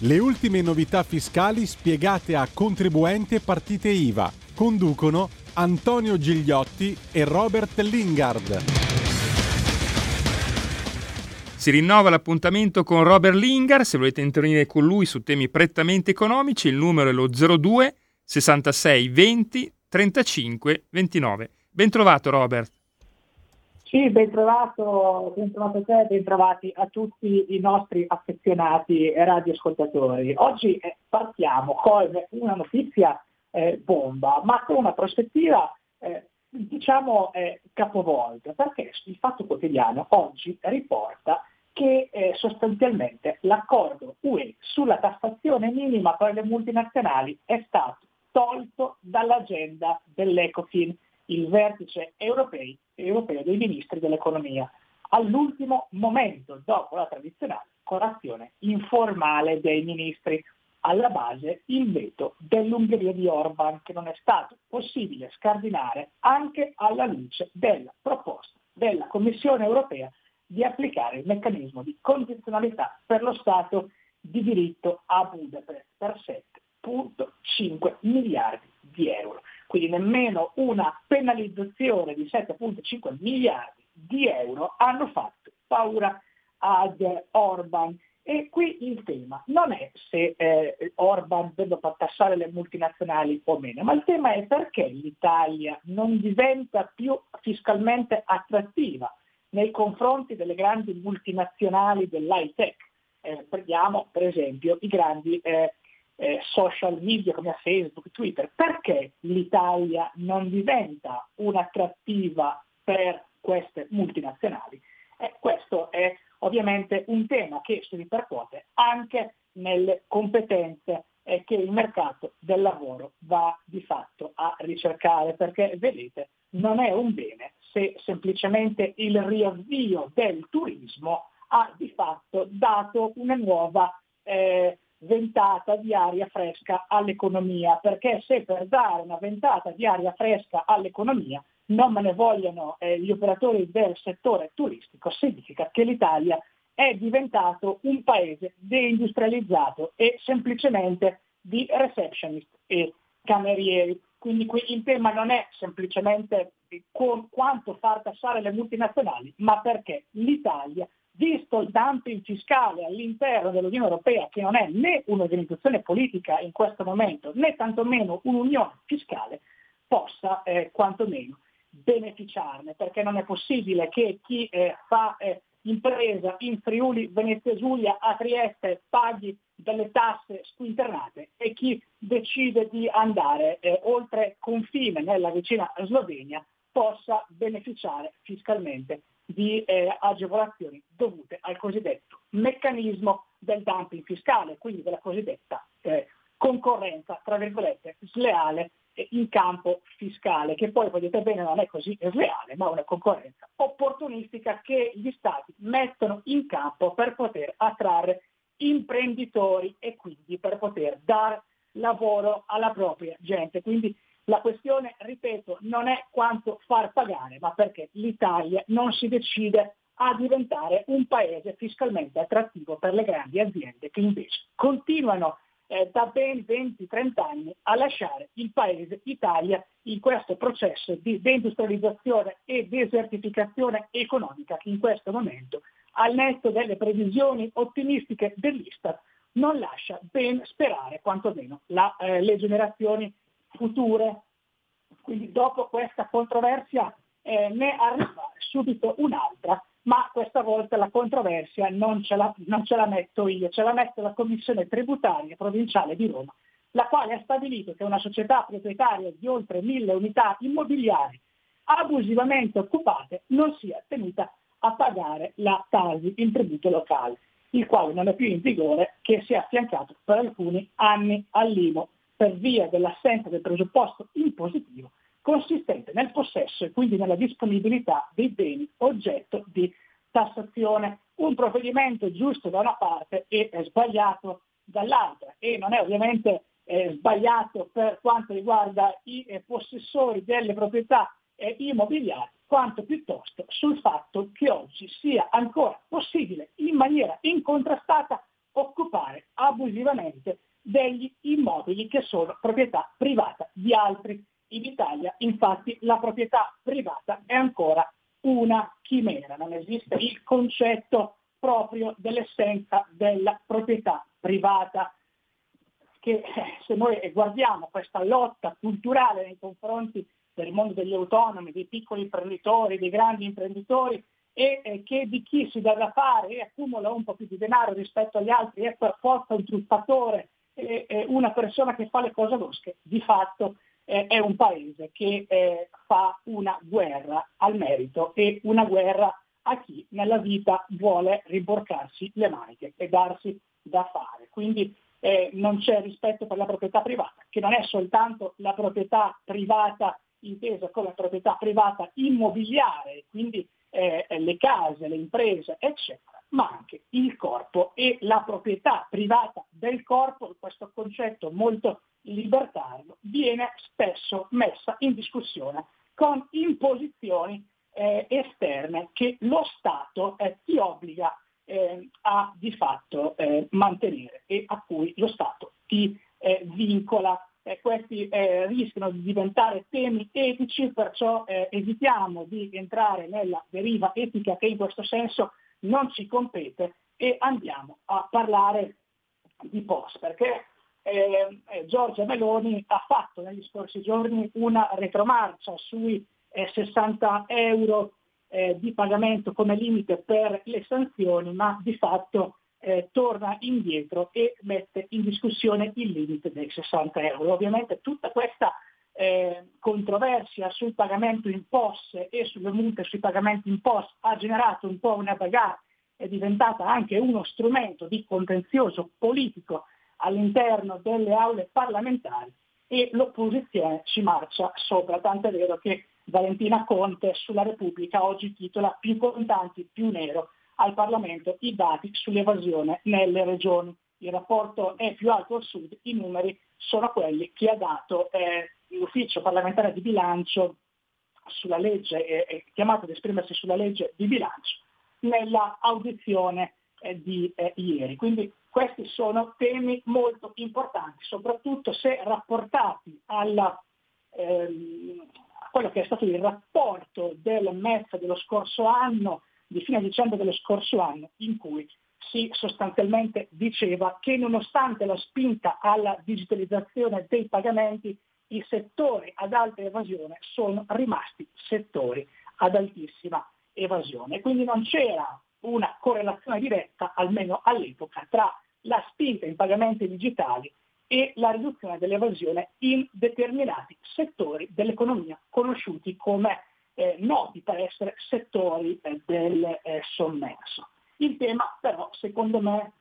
le ultime novità fiscali spiegate a contribuenti e partite IVA. Conducono Antonio Gigliotti e Robert Lingard. Si rinnova l'appuntamento con Robert Lingard, se volete intervenire con lui su temi prettamente economici, il numero è lo 02 66 20 35 29. Ben trovato Robert. Sì, ben trovato, ben trovato a te, ben trovati a tutti i nostri affezionati radioascoltatori. Oggi eh, partiamo con una notizia eh, bomba, ma con una prospettiva eh, diciamo eh, capovolta, perché il Fatto Quotidiano oggi riporta che eh, sostanzialmente l'accordo UE sulla tassazione minima per le multinazionali è stato tolto dall'agenda dell'Ecofin il vertice europei, europeo dei ministri dell'economia, all'ultimo momento, dopo la tradizionale corazione informale dei ministri. Alla base il veto dell'Ungheria di Orban, che non è stato possibile scardinare anche alla luce della proposta della Commissione europea di applicare il meccanismo di condizionalità per lo Stato di diritto a Budapest per 7,5 miliardi di euro quindi nemmeno una penalizzazione di 7,5 miliardi di euro hanno fatto paura ad Orban. E qui il tema non è se eh, Orban deve tassare le multinazionali o meno, ma il tema è perché l'Italia non diventa più fiscalmente attrattiva nei confronti delle grandi multinazionali dell'high tech. Eh, prendiamo per esempio i grandi eh, eh, social media come Facebook, Twitter, perché l'Italia non diventa un'attrattiva per queste multinazionali? Eh, questo è ovviamente un tema che si ripercuote anche nelle competenze eh, che il mercato del lavoro va di fatto a ricercare, perché vedete, non è un bene se semplicemente il riavvio del turismo ha di fatto dato una nuova eh, ventata di aria fresca all'economia, perché se per dare una ventata di aria fresca all'economia non me ne vogliono eh, gli operatori del settore turistico, significa che l'Italia è diventato un paese deindustrializzato e semplicemente di receptionist e camerieri. Quindi qui il tema non è semplicemente con quanto far tassare le multinazionali, ma perché l'Italia visto il dumping fiscale all'interno dell'Unione Europea, che non è né un'organizzazione politica in questo momento, né tantomeno un'unione fiscale, possa eh, quantomeno beneficiarne, perché non è possibile che chi eh, fa eh, impresa in Friuli, Venezia Giulia, a Trieste paghi delle tasse squinternate e chi decide di andare eh, oltre confine nella vicina Slovenia possa beneficiare fiscalmente di eh, agevolazioni dovute al cosiddetto meccanismo del dumping fiscale, quindi della cosiddetta eh, concorrenza, tra virgolette, sleale in campo fiscale, che poi vedete bene non è così sleale, ma una concorrenza opportunistica che gli stati mettono in campo per poter attrarre imprenditori e quindi per poter dare lavoro alla propria gente. Quindi la questione, ripeto, non è quanto far pagare, ma perché l'Italia non si decide a diventare un paese fiscalmente attrattivo per le grandi aziende che invece continuano eh, da ben 20-30 anni a lasciare il paese Italia in questo processo di deindustrializzazione e desertificazione economica che in questo momento, al netto delle previsioni ottimistiche dell'Istat, non lascia ben sperare quantomeno la, eh, le generazioni future. Quindi dopo questa controversia eh, ne arriva subito un'altra, ma questa volta la controversia non ce, la, non ce la metto io, ce la mette la Commissione tributaria provinciale di Roma, la quale ha stabilito che una società proprietaria di oltre mille unità immobiliari abusivamente occupate non sia tenuta a pagare la TASI, il tributo locale. il quale non è più in vigore, che si è affiancato per alcuni anni all'IMO per via dell'assenza del presupposto impositivo consistente nel possesso e quindi nella disponibilità dei beni oggetto di tassazione. Un provvedimento giusto da una parte e sbagliato dall'altra e non è ovviamente eh, sbagliato per quanto riguarda i eh, possessori delle proprietà eh, immobiliari, quanto piuttosto sul fatto che oggi sia ancora possibile in maniera incontrastata occupare abusivamente degli immobili che sono proprietà privata di altri. In Italia infatti la proprietà privata è ancora una chimera, non esiste il concetto proprio dell'essenza della proprietà privata che eh, se noi guardiamo questa lotta culturale nei confronti del mondo degli autonomi, dei piccoli imprenditori, dei grandi imprenditori e eh, che di chi si dà da fare e accumula un po' più di denaro rispetto agli altri è per forza un truffatore una persona che fa le cose losche, di fatto è un paese che eh, fa una guerra al merito e una guerra a chi nella vita vuole riborcarsi le maniche e darsi da fare. Quindi eh, non c'è rispetto per la proprietà privata, che non è soltanto la proprietà privata intesa come proprietà privata immobiliare, quindi eh, le case, le imprese, eccetera, ma anche il corpo e la proprietà privata del corpo, questo concetto molto libertario, viene spesso messa in discussione con imposizioni eh, esterne che lo Stato eh, ti obbliga eh, a di fatto eh, mantenere e a cui lo Stato ti eh, vincola. Eh, questi eh, rischiano di diventare temi etici, perciò eh, evitiamo di entrare nella deriva etica che in questo senso non ci compete e andiamo a parlare di POS, perché Giorgia Meloni ha fatto negli scorsi giorni una retromarcia sui 60 euro eh, di pagamento come limite per le sanzioni, ma di fatto eh, torna indietro e mette in discussione il limite dei 60 euro. Ovviamente tutta questa eh, controversia sul pagamento in POS e sulle multe sui pagamenti in POS ha generato un po' una bagarre, è diventata anche uno strumento di contenzioso politico all'interno delle aule parlamentari e l'opposizione ci marcia sopra, tant'è vero che Valentina Conte sulla Repubblica oggi titola più contanti, più nero al Parlamento i dati sull'evasione nelle regioni. Il rapporto è più alto al sud, i numeri sono quelli che ha dato eh, l'ufficio parlamentare di bilancio sulla legge, eh, chiamato ad esprimersi sulla legge di bilancio nella audizione eh, di eh, ieri. Quindi questi sono temi molto importanti, soprattutto se rapportati alla, ehm, quello che è stato il rapporto del MEF dello scorso anno, di fine dicembre dello scorso anno, in cui si sostanzialmente diceva che nonostante la spinta alla digitalizzazione dei pagamenti, i settori ad alta evasione sono rimasti settori ad altissima evasione. Quindi non c'era una correlazione diretta, almeno all'epoca, tra la spinta in pagamenti digitali e la riduzione dell'evasione in determinati settori dell'economia conosciuti come eh, noti per essere settori eh, del eh, sommerso. Il tema però secondo me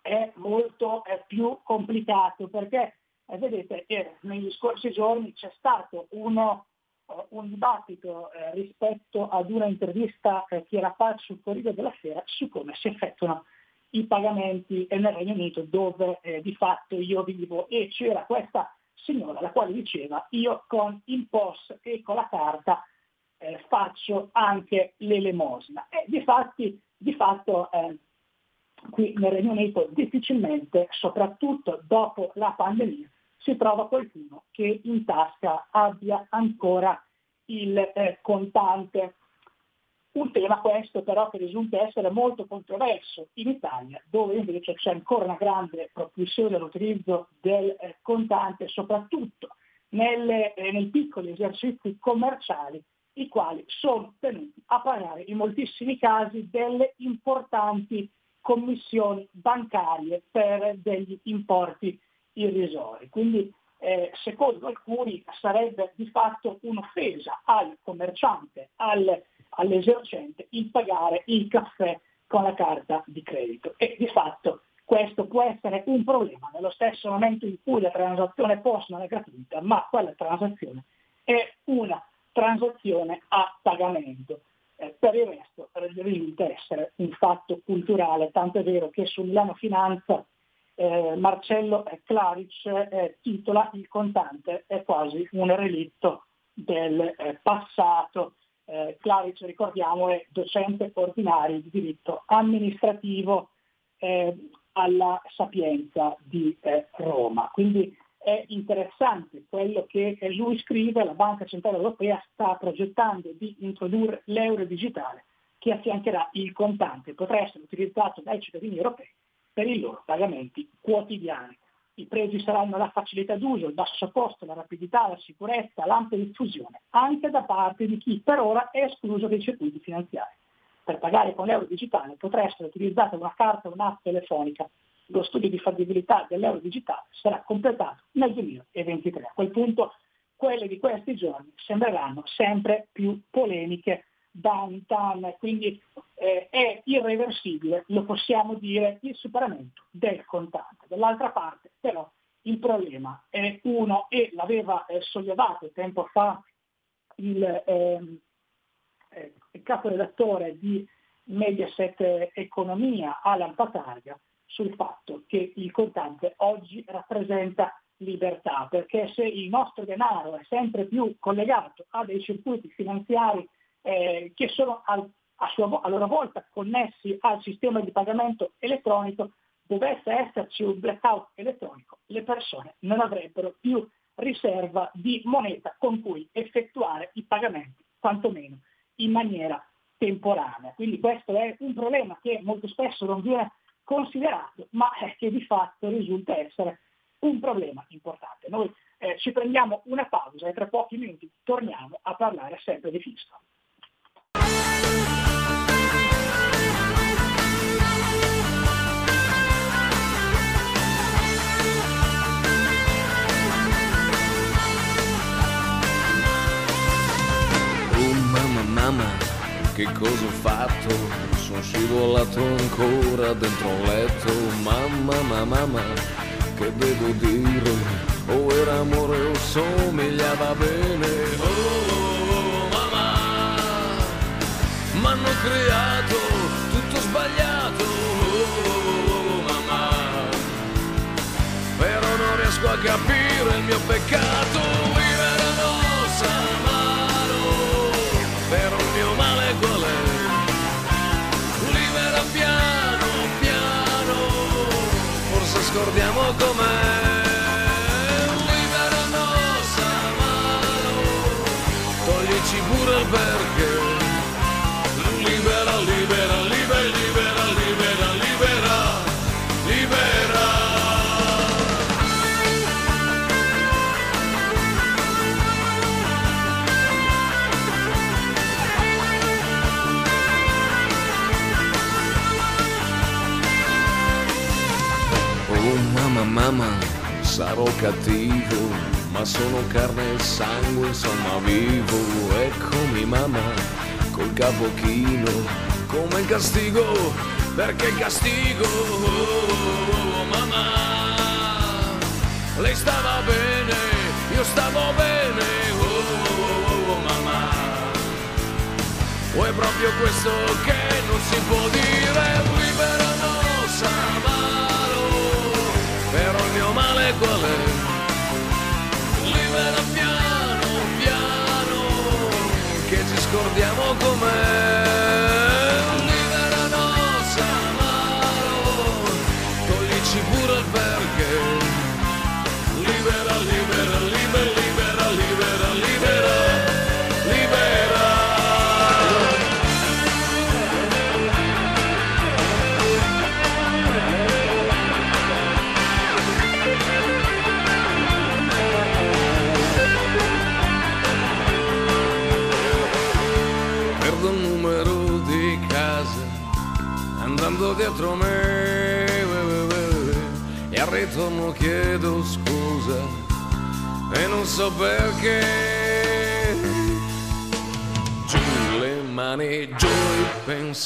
è molto più complicato perché eh, vedete che negli scorsi giorni c'è stato uno, uh, un dibattito eh, rispetto ad una intervista che era apparsa sul Corriere della Sera su come si effettuano i pagamenti nel Regno Unito dove eh, di fatto io vivo e c'era questa signora la quale diceva io con il POS e con la carta eh, faccio anche l'elemosina e di, fatti, di fatto eh, qui nel Regno Unito difficilmente, soprattutto dopo la pandemia, si trova qualcuno che in tasca abbia ancora il eh, contante. Un tema questo però che risulta essere molto controverso in Italia, dove invece c'è ancora una grande propulsione all'utilizzo del eh, contante, soprattutto nelle, eh, nei piccoli esercizi commerciali, i quali sono tenuti a pagare in moltissimi casi delle importanti commissioni bancarie per degli importi irrisori. Quindi eh, secondo alcuni sarebbe di fatto un'offesa al commerciante, al all'esercente il pagare il caffè con la carta di credito. E di fatto questo può essere un problema nello stesso momento in cui la transazione post non è gratuita, ma quella transazione è una transazione a pagamento. Eh, per il resto risulta essere un fatto culturale, tanto è vero che su Milano Finanza eh, Marcello Claric eh, titola Il contante è quasi un relitto del eh, passato. Eh, Claric, ricordiamo, è docente ordinario di diritto amministrativo eh, alla Sapienza di Roma. Quindi è interessante quello che lui scrive, la Banca Centrale Europea sta progettando di introdurre l'euro digitale che affiancherà il contante, potrà essere utilizzato dai cittadini europei per i loro pagamenti quotidiani. I pregi saranno la facilità d'uso, il basso costo, la rapidità, la sicurezza, l'ampia diffusione, anche da parte di chi per ora è escluso dai circuiti finanziari. Per pagare con l'euro digitale potrà essere utilizzata una carta o un'app telefonica. Lo studio di fattibilità dell'euro digitale sarà completato nel 2023. A quel punto quelle di questi giorni sembreranno sempre più polemiche downtown, quindi eh, è irreversibile, lo possiamo dire, il superamento del contante. Dall'altra parte però il problema è uno e l'aveva eh, sollevato tempo fa il, ehm, eh, il caporedattore di Mediaset Economia, Alan Patarga, sul fatto che il contante oggi rappresenta libertà, perché se il nostro denaro è sempre più collegato a dei circuiti finanziari eh, che sono al, a, sua, a loro volta connessi al sistema di pagamento elettronico, dovesse esserci un blackout elettronico, le persone non avrebbero più riserva di moneta con cui effettuare i pagamenti, quantomeno in maniera temporanea. Quindi questo è un problema che molto spesso non viene considerato, ma che di fatto risulta essere un problema importante. Noi eh, ci prendiamo una pausa e tra pochi minuti torniamo a parlare sempre di fisco. Che cosa ho fatto? Sono scivolato ancora dentro un letto, mamma, mamma, mamma, che devo dire? O era amore o somigliava bene, oh, oh, oh mamma, m'hanno creato tutto sbagliato, oh, mamma, però non riesco a capire il mio peccato. Sarò cattivo, ma sono carne e sangue, insomma vivo. Eccomi mamma, col capo chino, come castigo, perché castigo, oh, mamma. Lei stava bene, io stavo bene, oh, mamma. O è proprio questo che non si può dire, libera nostra mamma male qual è? Libera piano piano, che ci scordiamo com'è.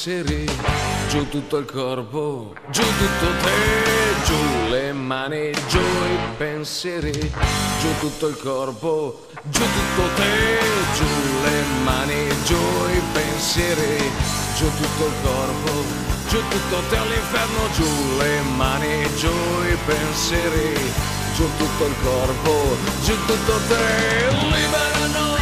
Mani giù tutto il corpo, giù tutto te, giù le mani, giù i pensieri, giù tutto il corpo, giù tutto te, giù le mani, giù i pensieri, giù tutto il corpo, giù tutto te all'inferno, giù le mani, giù i pensieri, giù tutto il corpo, giù tutto te, liberano.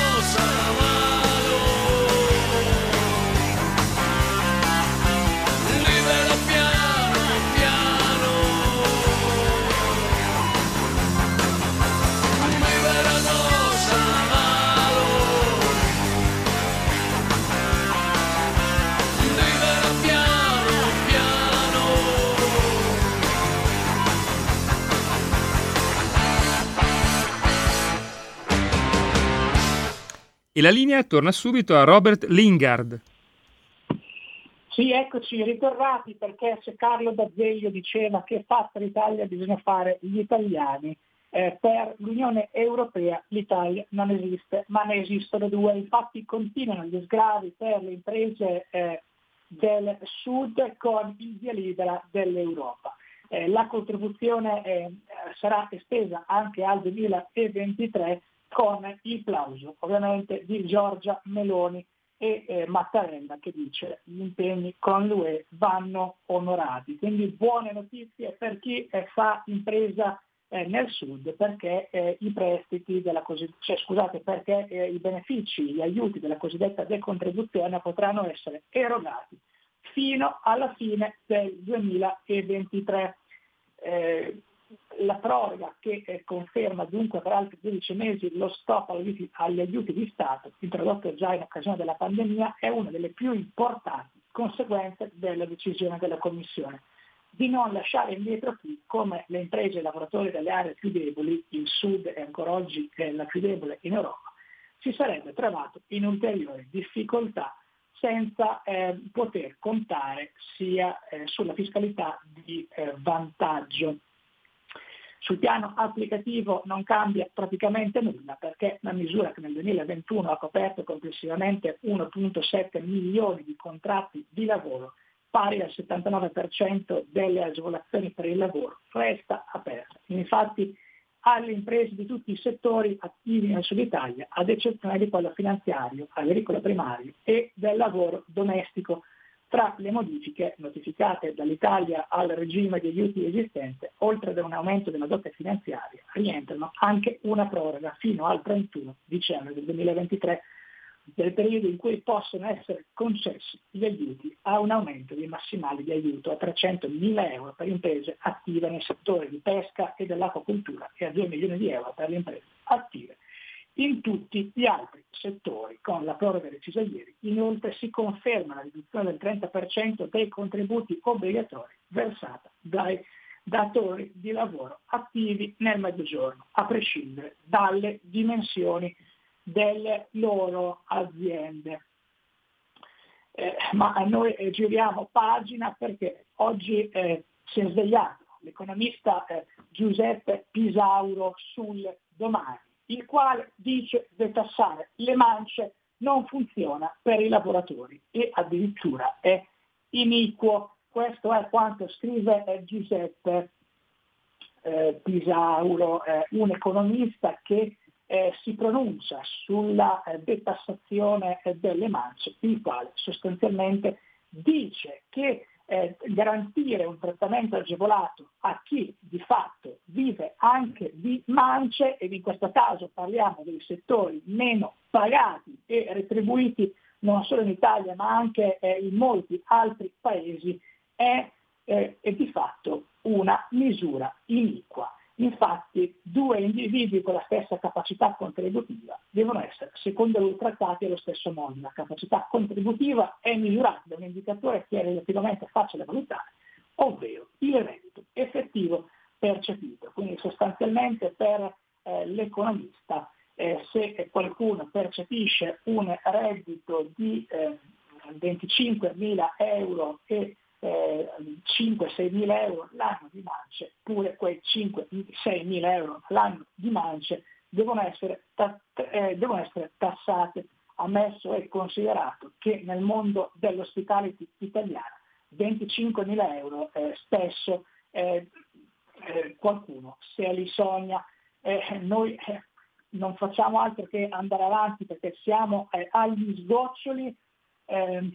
E la linea torna subito a Robert Lingard. Sì, eccoci ritornati perché se Carlo D'Azeglio diceva che fatta l'Italia bisogna fare gli italiani, eh, per l'Unione Europea l'Italia non esiste, ma ne esistono due. Infatti continuano gli sgravi per le imprese eh, del Sud con il via libera dell'Europa. Eh, la contribuzione eh, sarà estesa anche al 2023 con il plauso ovviamente di Giorgia Meloni e eh, Mattarella che dice gli impegni con l'UE vanno onorati. Quindi buone notizie per chi eh, fa impresa eh, nel sud perché eh, i prestiti della cosiddetta, cioè, scusate, perché eh, i benefici, gli aiuti della cosiddetta decontribuzione potranno essere erogati fino alla fine del 2023. La proroga che eh, conferma dunque per altri 12 mesi lo stop agli aiuti, agli aiuti di Stato, introdotto già in occasione della pandemia, è una delle più importanti conseguenze della decisione della Commissione. Di non lasciare indietro chi, come le imprese e i lavoratori delle aree più deboli, il Sud è ancora oggi la più debole in Europa, si sarebbe trovato in ulteriori difficoltà senza eh, poter contare sia eh, sulla fiscalità di eh, vantaggio sul piano applicativo non cambia praticamente nulla perché la misura che nel 2021 ha coperto complessivamente 1.7 milioni di contratti di lavoro, pari al 79% delle agevolazioni per il lavoro, resta aperta. Infatti alle imprese di tutti i settori attivi nel Sud Italia, ad eccezione di quello finanziario, agricolo primario e del lavoro domestico tra le modifiche notificate dall'Italia al regime di aiuti esistente, oltre ad un aumento della dote finanziaria, rientrano anche una proroga fino al 31 dicembre del 2023 del periodo in cui possono essere concessi gli aiuti a un aumento dei massimali di aiuto a 300.000 euro per imprese attive nel settore di pesca e dell'acquacultura e a 2 milioni di euro per le imprese attive in tutti gli altri settori, con la proroga decisa ieri, inoltre si conferma la riduzione del 30% dei contributi obbligatori versata dai datori di lavoro attivi nel Mezzogiorno, a prescindere dalle dimensioni delle loro aziende. Eh, ma noi eh, giriamo pagina perché oggi eh, si è svegliato l'economista eh, Giuseppe Pisauro sul domani il quale dice detassare le mance non funziona per i lavoratori e addirittura è iniquo. Questo è quanto scrive eh, Giuseppe eh, Pisauro, eh, un economista che eh, si pronuncia sulla eh, detassazione eh, delle mance, il quale sostanzialmente dice che eh, garantire un trattamento agevolato a chi di fatto vive anche di mance ed in questo caso parliamo dei settori meno pagati e retribuiti non solo in Italia ma anche eh, in molti altri paesi è, eh, è di fatto una misura iniqua. Infatti due individui con la stessa capacità contributiva devono essere, secondo i trattati, allo stesso modo. La capacità contributiva è misurata da un indicatore che è relativamente facile da valutare, ovvero il reddito effettivo percepito. Quindi sostanzialmente per eh, l'economista eh, se qualcuno percepisce un reddito di eh, 25.000 euro e eh, 5-6 mila euro l'anno di mance, pure quei 5-6 mila euro l'anno di mance devono essere, ta- eh, devono essere tassate, ammesso e considerato che nel mondo dell'hospitality italiana 25.000 euro eh, spesso eh, eh, qualcuno se li sogna. Eh, noi eh, non facciamo altro che andare avanti perché siamo eh, agli sgoccioli, ehm,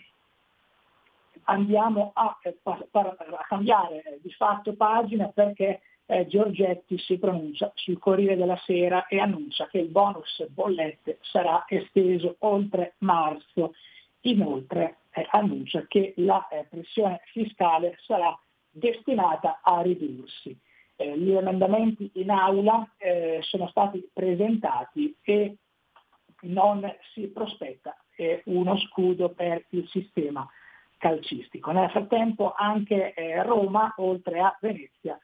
andiamo a, a, cambiare di fatto pagina perché Giorgetti si pronuncia sul Corriere della Sera e annuncia che il bonus bollette sarà esteso oltre marzo. Inoltre eh, annuncia che la eh, pressione fiscale sarà destinata a ridursi. Eh, gli emendamenti in aula eh, sono stati presentati e non si prospetta eh, uno scudo per il sistema calcistico. Nel frattempo anche eh, Roma, oltre a Venezia,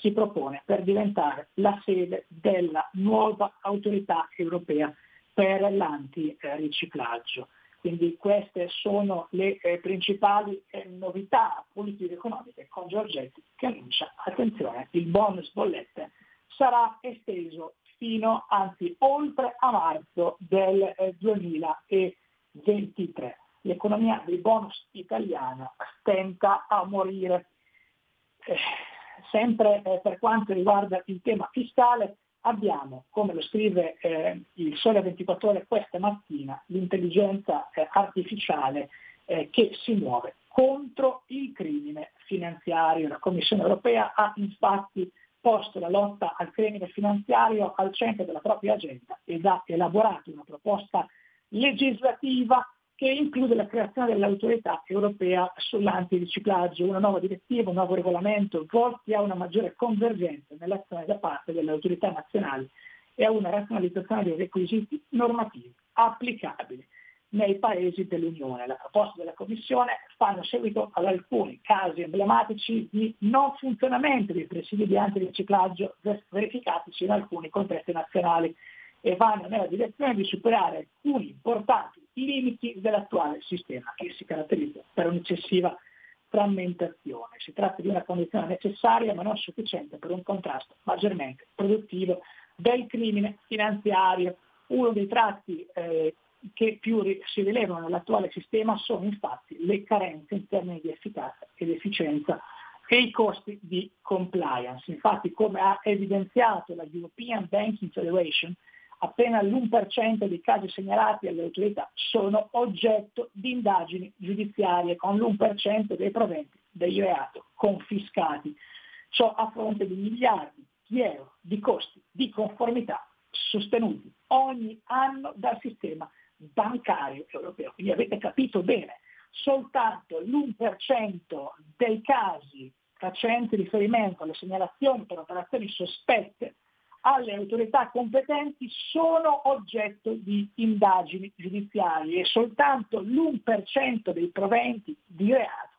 si propone per diventare la sede della nuova autorità europea per l'antiriciclaggio. Quindi queste sono le eh, principali eh, novità politiche economiche con Giorgetti che annuncia, attenzione, il bonus bollette sarà esteso fino, anzi oltre a marzo del eh, 2023. L'economia dei bonus italiana stenta a morire. Eh, sempre eh, per quanto riguarda il tema fiscale, abbiamo, come lo scrive eh, il Sole 24 ore questa mattina, l'intelligenza eh, artificiale eh, che si muove contro il crimine finanziario. La Commissione europea ha infatti posto la lotta al crimine finanziario al centro della propria agenda ed ha elaborato una proposta legislativa che include la creazione dell'autorità europea sull'antiriciclaggio, una nuova direttiva, un nuovo regolamento volti a una maggiore convergenza nell'azione da parte delle autorità nazionali e a una razionalizzazione dei requisiti normativi applicabili nei paesi dell'Unione. La proposta della Commissione fanno seguito ad alcuni casi emblematici di non funzionamento dei presidi di antiriciclaggio verificatisi in alcuni contesti nazionali e vanno nella direzione di superare alcuni importanti limiti dell'attuale sistema che si caratterizza per un'eccessiva frammentazione. Si tratta di una condizione necessaria ma non sufficiente per un contrasto maggiormente produttivo del crimine finanziario. Uno dei tratti eh, che più si rilevano nell'attuale sistema sono infatti le carenze in termini di efficacia ed efficienza e i costi di compliance. Infatti, come ha evidenziato la European Banking Federation, appena l'1% dei casi segnalati alle autorità sono oggetto di indagini giudiziarie con l'1% dei proventi del reato confiscati. Ciò a fronte di miliardi di euro di costi di conformità sostenuti ogni anno dal sistema bancario europeo. Quindi avete capito bene, soltanto l'1% dei casi facenti riferimento alle segnalazioni per operazioni sospette alle autorità competenti sono oggetto di indagini giudiziarie e soltanto l'1% dei proventi di reato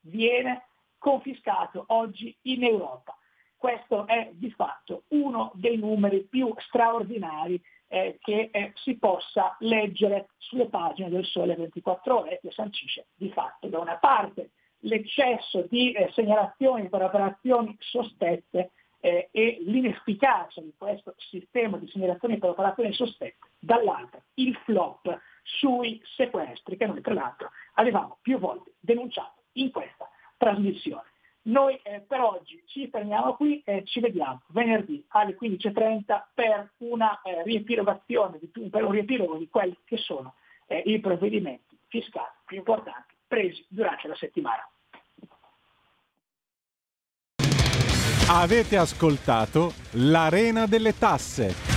viene confiscato oggi in Europa. Questo è di fatto uno dei numeri più straordinari eh, che eh, si possa leggere sulle pagine del Sole 24 ore che sancisce di fatto da una parte l'eccesso di eh, segnalazioni per operazioni sospette eh, e l'inefficacia di questo sistema di segnalazione per operazioni sospette, dall'altra il flop sui sequestri che noi tra l'altro avevamo più volte denunciato in questa trasmissione. Noi eh, per oggi ci fermiamo qui e ci vediamo venerdì alle 15.30 per una eh, riepilogazione, di, per un riepilogo di quelli che sono eh, i provvedimenti fiscali più importanti presi durante la settimana. Avete ascoltato l'Arena delle Tasse.